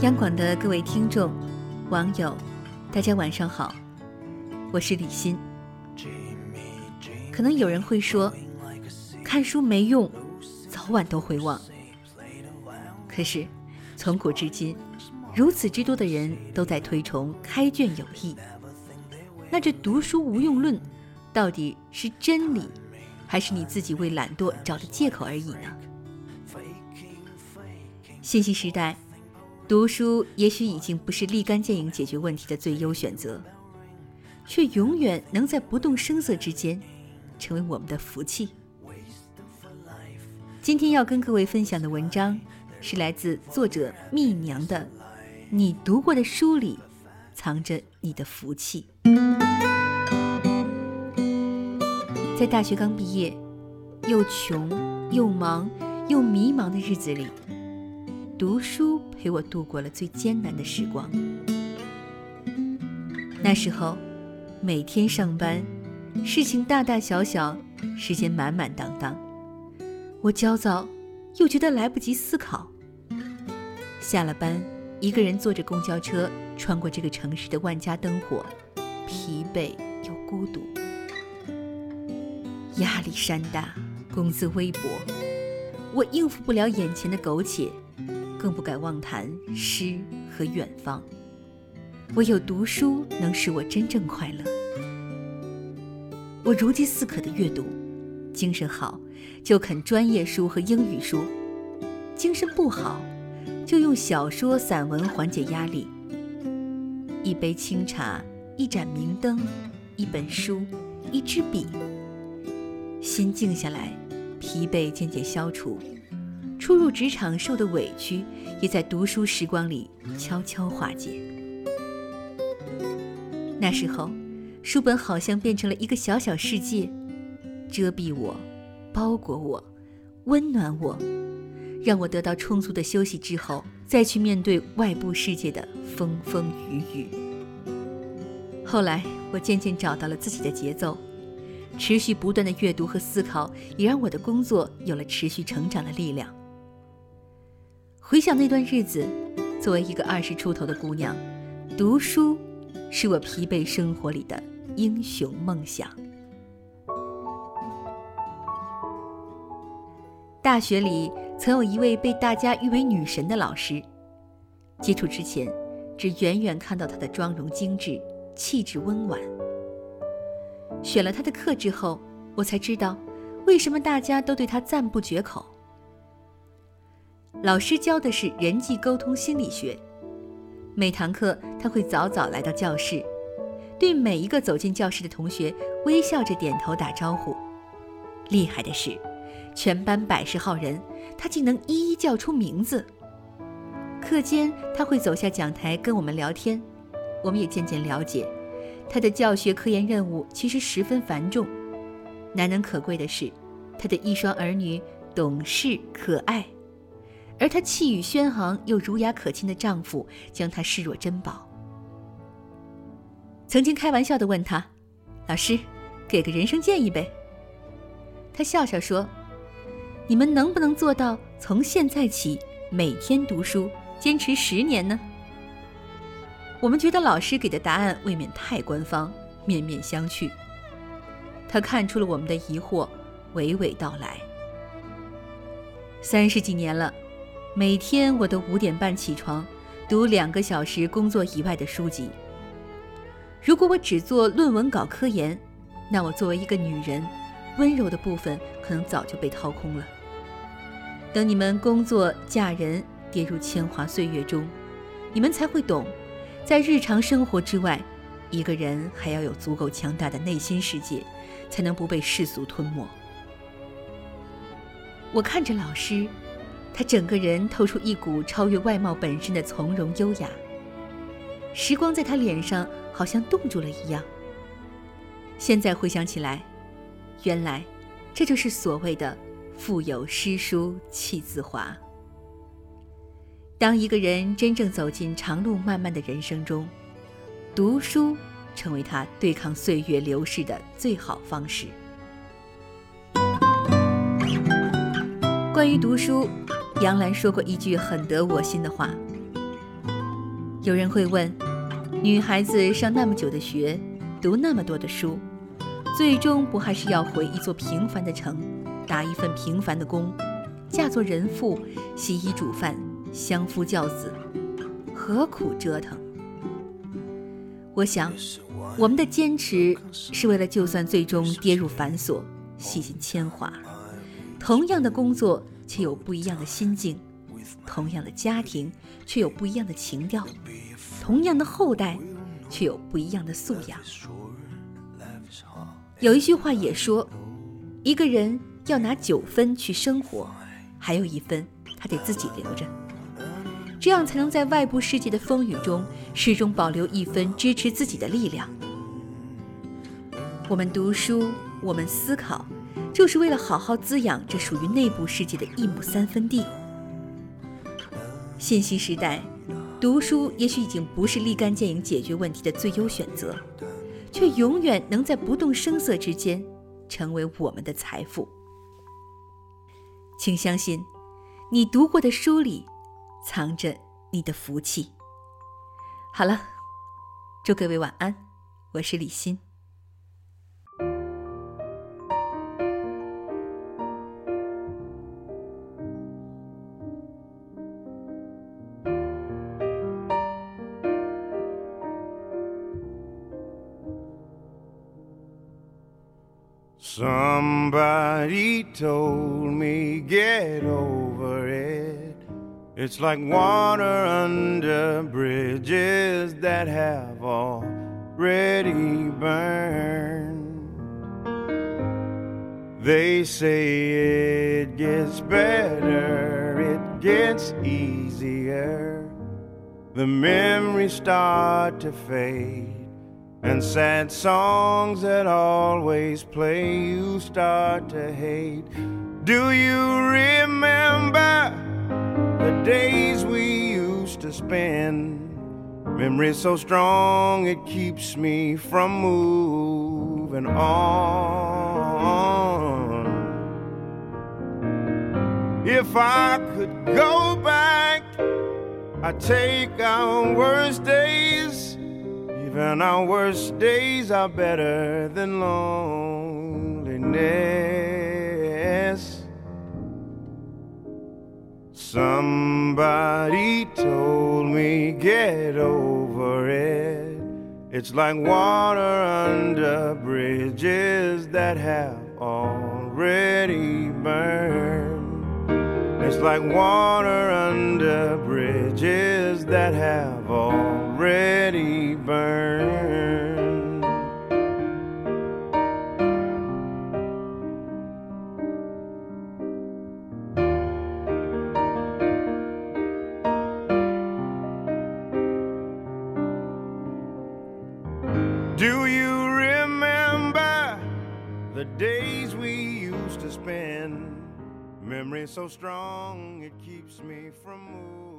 央广的各位听众、网友，大家晚上好，我是李欣。可能有人会说，看书没用，早晚都会忘。可是，从古至今，如此之多的人都在推崇开卷有益。那这读书无用论，到底是真理，还是你自己为懒惰找的借口而已呢？信息时代。读书也许已经不是立竿见影解决问题的最优选择，却永远能在不动声色之间，成为我们的福气。今天要跟各位分享的文章，是来自作者蜜娘的《你读过的书里，藏着你的福气》。在大学刚毕业，又穷又忙又迷茫的日子里。读书陪我度过了最艰难的时光。那时候，每天上班，事情大大小小，时间满满当当，我焦躁，又觉得来不及思考。下了班，一个人坐着公交车，穿过这个城市的万家灯火，疲惫又孤独，压力山大，工资微薄，我应付不了眼前的苟且。更不敢妄谈诗和远方，唯有读书能使我真正快乐。我如饥似渴的阅读，精神好就啃专业书和英语书，精神不好就用小说散文缓解压力。一杯清茶，一盏明灯，一本书，一支笔，心静下来，疲惫渐渐消除。初入职场受的委屈，也在读书时光里悄悄化解。那时候，书本好像变成了一个小小世界，遮蔽我，包裹我，温暖我，让我得到充足的休息之后，再去面对外部世界的风风雨雨。后来，我渐渐找到了自己的节奏，持续不断的阅读和思考，也让我的工作有了持续成长的力量。回想那段日子，作为一个二十出头的姑娘，读书是我疲惫生活里的英雄梦想。大学里曾有一位被大家誉为女神的老师，接触之前，只远远看到她的妆容精致、气质温婉。选了她的课之后，我才知道，为什么大家都对她赞不绝口。老师教的是人际沟通心理学，每堂课他会早早来到教室，对每一个走进教室的同学微笑着点头打招呼。厉害的是，全班百十号人，他竟能一一叫出名字。课间他会走下讲台跟我们聊天，我们也渐渐了解，他的教学科研任务其实十分繁重。难能可贵的是，他的一双儿女懂事可爱。而她气宇轩昂又儒雅可亲的丈夫将她视若珍宝。曾经开玩笑地问她：“老师，给个人生建议呗。”她笑笑说：“你们能不能做到从现在起每天读书，坚持十年呢？”我们觉得老师给的答案未免太官方，面面相觑。他看出了我们的疑惑，娓娓道来：“三十几年了。”每天我都五点半起床，读两个小时工作以外的书籍。如果我只做论文稿科研，那我作为一个女人，温柔的部分可能早就被掏空了。等你们工作嫁人，跌入铅华岁月中，你们才会懂，在日常生活之外，一个人还要有足够强大的内心世界，才能不被世俗吞没。我看着老师。他整个人透出一股超越外貌本身的从容优雅。时光在他脸上好像冻住了一样。现在回想起来，原来这就是所谓的“腹有诗书气自华”。当一个人真正走进长路漫漫的人生中，读书成为他对抗岁月流逝的最好方式。关于读书。杨澜说过一句很得我心的话：“有人会问：女孩子上那么久的学，读那么多的书，最终不还是要回一座平凡的城，打一份平凡的工，嫁做人妇，洗衣煮饭，相夫教子，何苦折腾？我想，我们的坚持是为了，就算最终跌入繁琐，洗尽铅华，同样的工作却有不一样的心境。同样的家庭，却有不一样的情调；同样的后代，却有不一样的素养。有一句话也说，一个人要拿九分去生活，还有一分他得自己留着，这样才能在外部世界的风雨中，始终保留一分支持自己的力量。我们读书，我们思考，就是为了好好滋养这属于内部世界的一亩三分地。信息时代，读书也许已经不是立竿见影解决问题的最优选择，却永远能在不动声色之间成为我们的财富。请相信，你读过的书里藏着你的福气。好了，祝各位晚安，我是李欣。Somebody told me get over it. It's like water under bridges that have already burned. They say it gets better, it gets easier. The memories start to fade and sad songs that always play you start to hate. Do you remember the days we used to spend? Memory so strong it keeps me from moving on. If I could go back, I'd take our worst days even our worst days are better than loneliness. Somebody told me get over it. It's like water under bridges that have already burned. It's like water under bridges that have already burned. Do you remember the days we used to spend? Memory so strong it keeps me from moving.